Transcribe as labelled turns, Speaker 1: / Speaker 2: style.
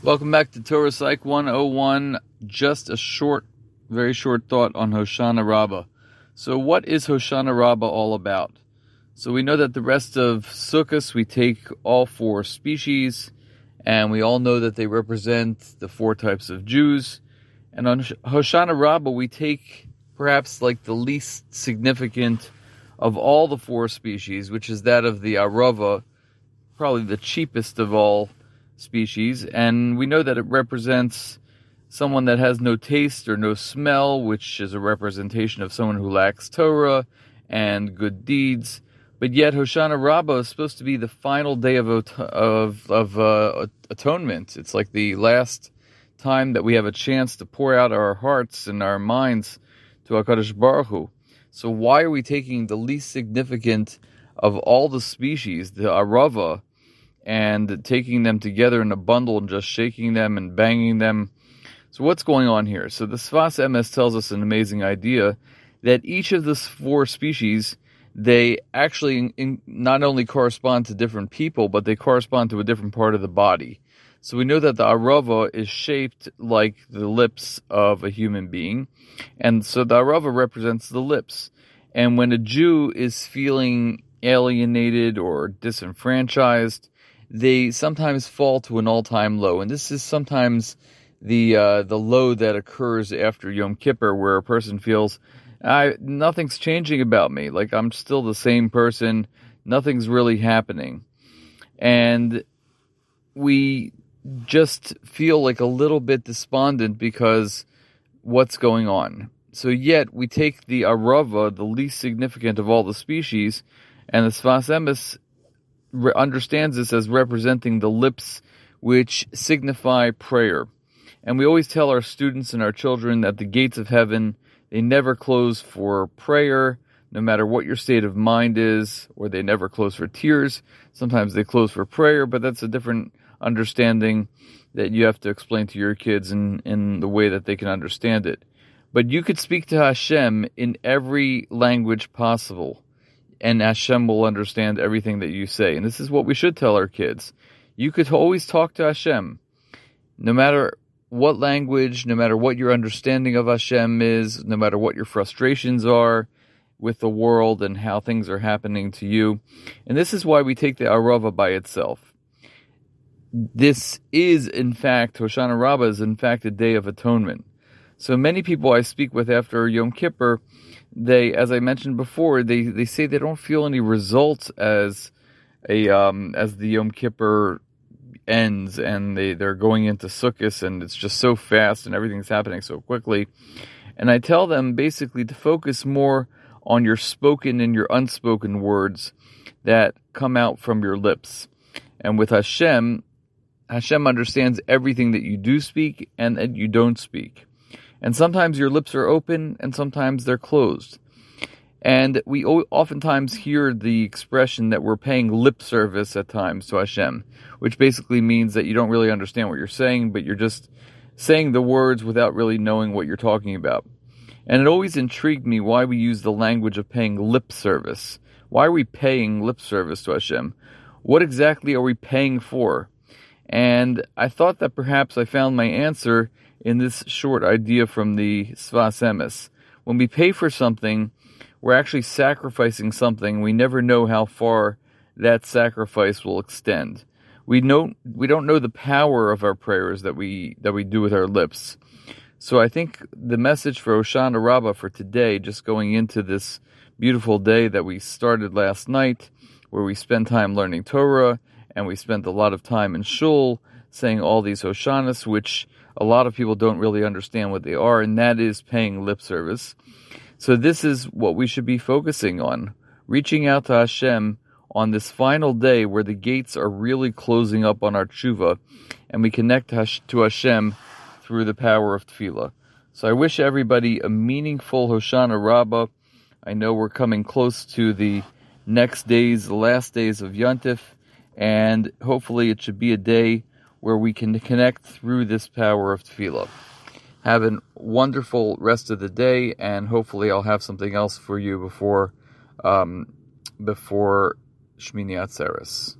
Speaker 1: Welcome back to Torah Psych 101. Just a short, very short thought on Hoshana Rabbah. So, what is Hoshana Rabbah all about? So, we know that the rest of Sukkot, we take all four species, and we all know that they represent the four types of Jews. And on Hoshana Rabbah, we take perhaps like the least significant of all the four species, which is that of the Arava, probably the cheapest of all species, and we know that it represents someone that has no taste or no smell, which is a representation of someone who lacks Torah and good deeds. But yet, Hoshana Rabbah is supposed to be the final day of of, of uh, atonement. It's like the last time that we have a chance to pour out our hearts and our minds to Hakadosh Baruch Hu. So why are we taking the least significant of all the species, the Arava, and taking them together in a bundle and just shaking them and banging them. So what's going on here? So the Sfas Emes tells us an amazing idea that each of the four species they actually in, not only correspond to different people, but they correspond to a different part of the body. So we know that the arava is shaped like the lips of a human being, and so the arava represents the lips. And when a Jew is feeling alienated or disenfranchised, they sometimes fall to an all-time low, and this is sometimes the uh, the low that occurs after Yom Kippur, where a person feels, I nothing's changing about me, like I'm still the same person, nothing's really happening, and we just feel like a little bit despondent because what's going on. So yet we take the arava, the least significant of all the species, and the Sfas Emes re- understands this as representing the lips which signify prayer. And we always tell our students and our children that the gates of heaven, they never close for prayer, no matter what your state of mind is, or they never close for tears. Sometimes they close for prayer, but that's a different understanding that you have to explain to your kids in, in the way that they can understand it. But you could speak to Hashem in every language possible and Hashem will understand everything that you say. And this is what we should tell our kids. You could always talk to Hashem, no matter what language, no matter what your understanding of Hashem is, no matter what your frustrations are with the world and how things are happening to you. And this is why we take the Arava by itself. This is, in fact, Hoshana Rabbah is, in fact, a day of atonement. So many people I speak with after Yom Kippur, they, as I mentioned before, they, they say they don't feel any results as a um, as the Yom Kippur ends and they, they're going into Sukkot and it's just so fast and everything's happening so quickly. And I tell them basically to focus more on your spoken and your unspoken words that come out from your lips. And with Hashem, Hashem understands everything that you do speak and that you don't speak. And sometimes your lips are open and sometimes they're closed. And we oftentimes hear the expression that we're paying lip service at times to Hashem, which basically means that you don't really understand what you're saying, but you're just saying the words without really knowing what you're talking about. And it always intrigued me why we use the language of paying lip service. Why are we paying lip service to Hashem? What exactly are we paying for? And I thought that perhaps I found my answer in this short idea from the Sfas Emes. When we pay for something, we're actually sacrificing something. We never know how far that sacrifice will extend. We know we don't know the power of our prayers that we that we do with our lips. So I think the message for Hoshana Rabbah for today, just going into this beautiful day that we started last night, where we spend time learning Torah and we spent a lot of time in shul saying all these Hoshanas, which a lot of people don't really understand what they are, and that is paying lip service. So this is what we should be focusing on, reaching out to Hashem on this final day where the gates are really closing up on our tshuva, and we connect to Hashem through the power of tefillah. So I wish everybody a meaningful Hoshana Rabbah. I know we're coming close to the next days, the last days of Yontif, and hopefully it should be a day where we can connect through this power of tefillah. Have a wonderful rest of the day, and hopefully, I'll have something else for you before um, before Shmini Atzeres.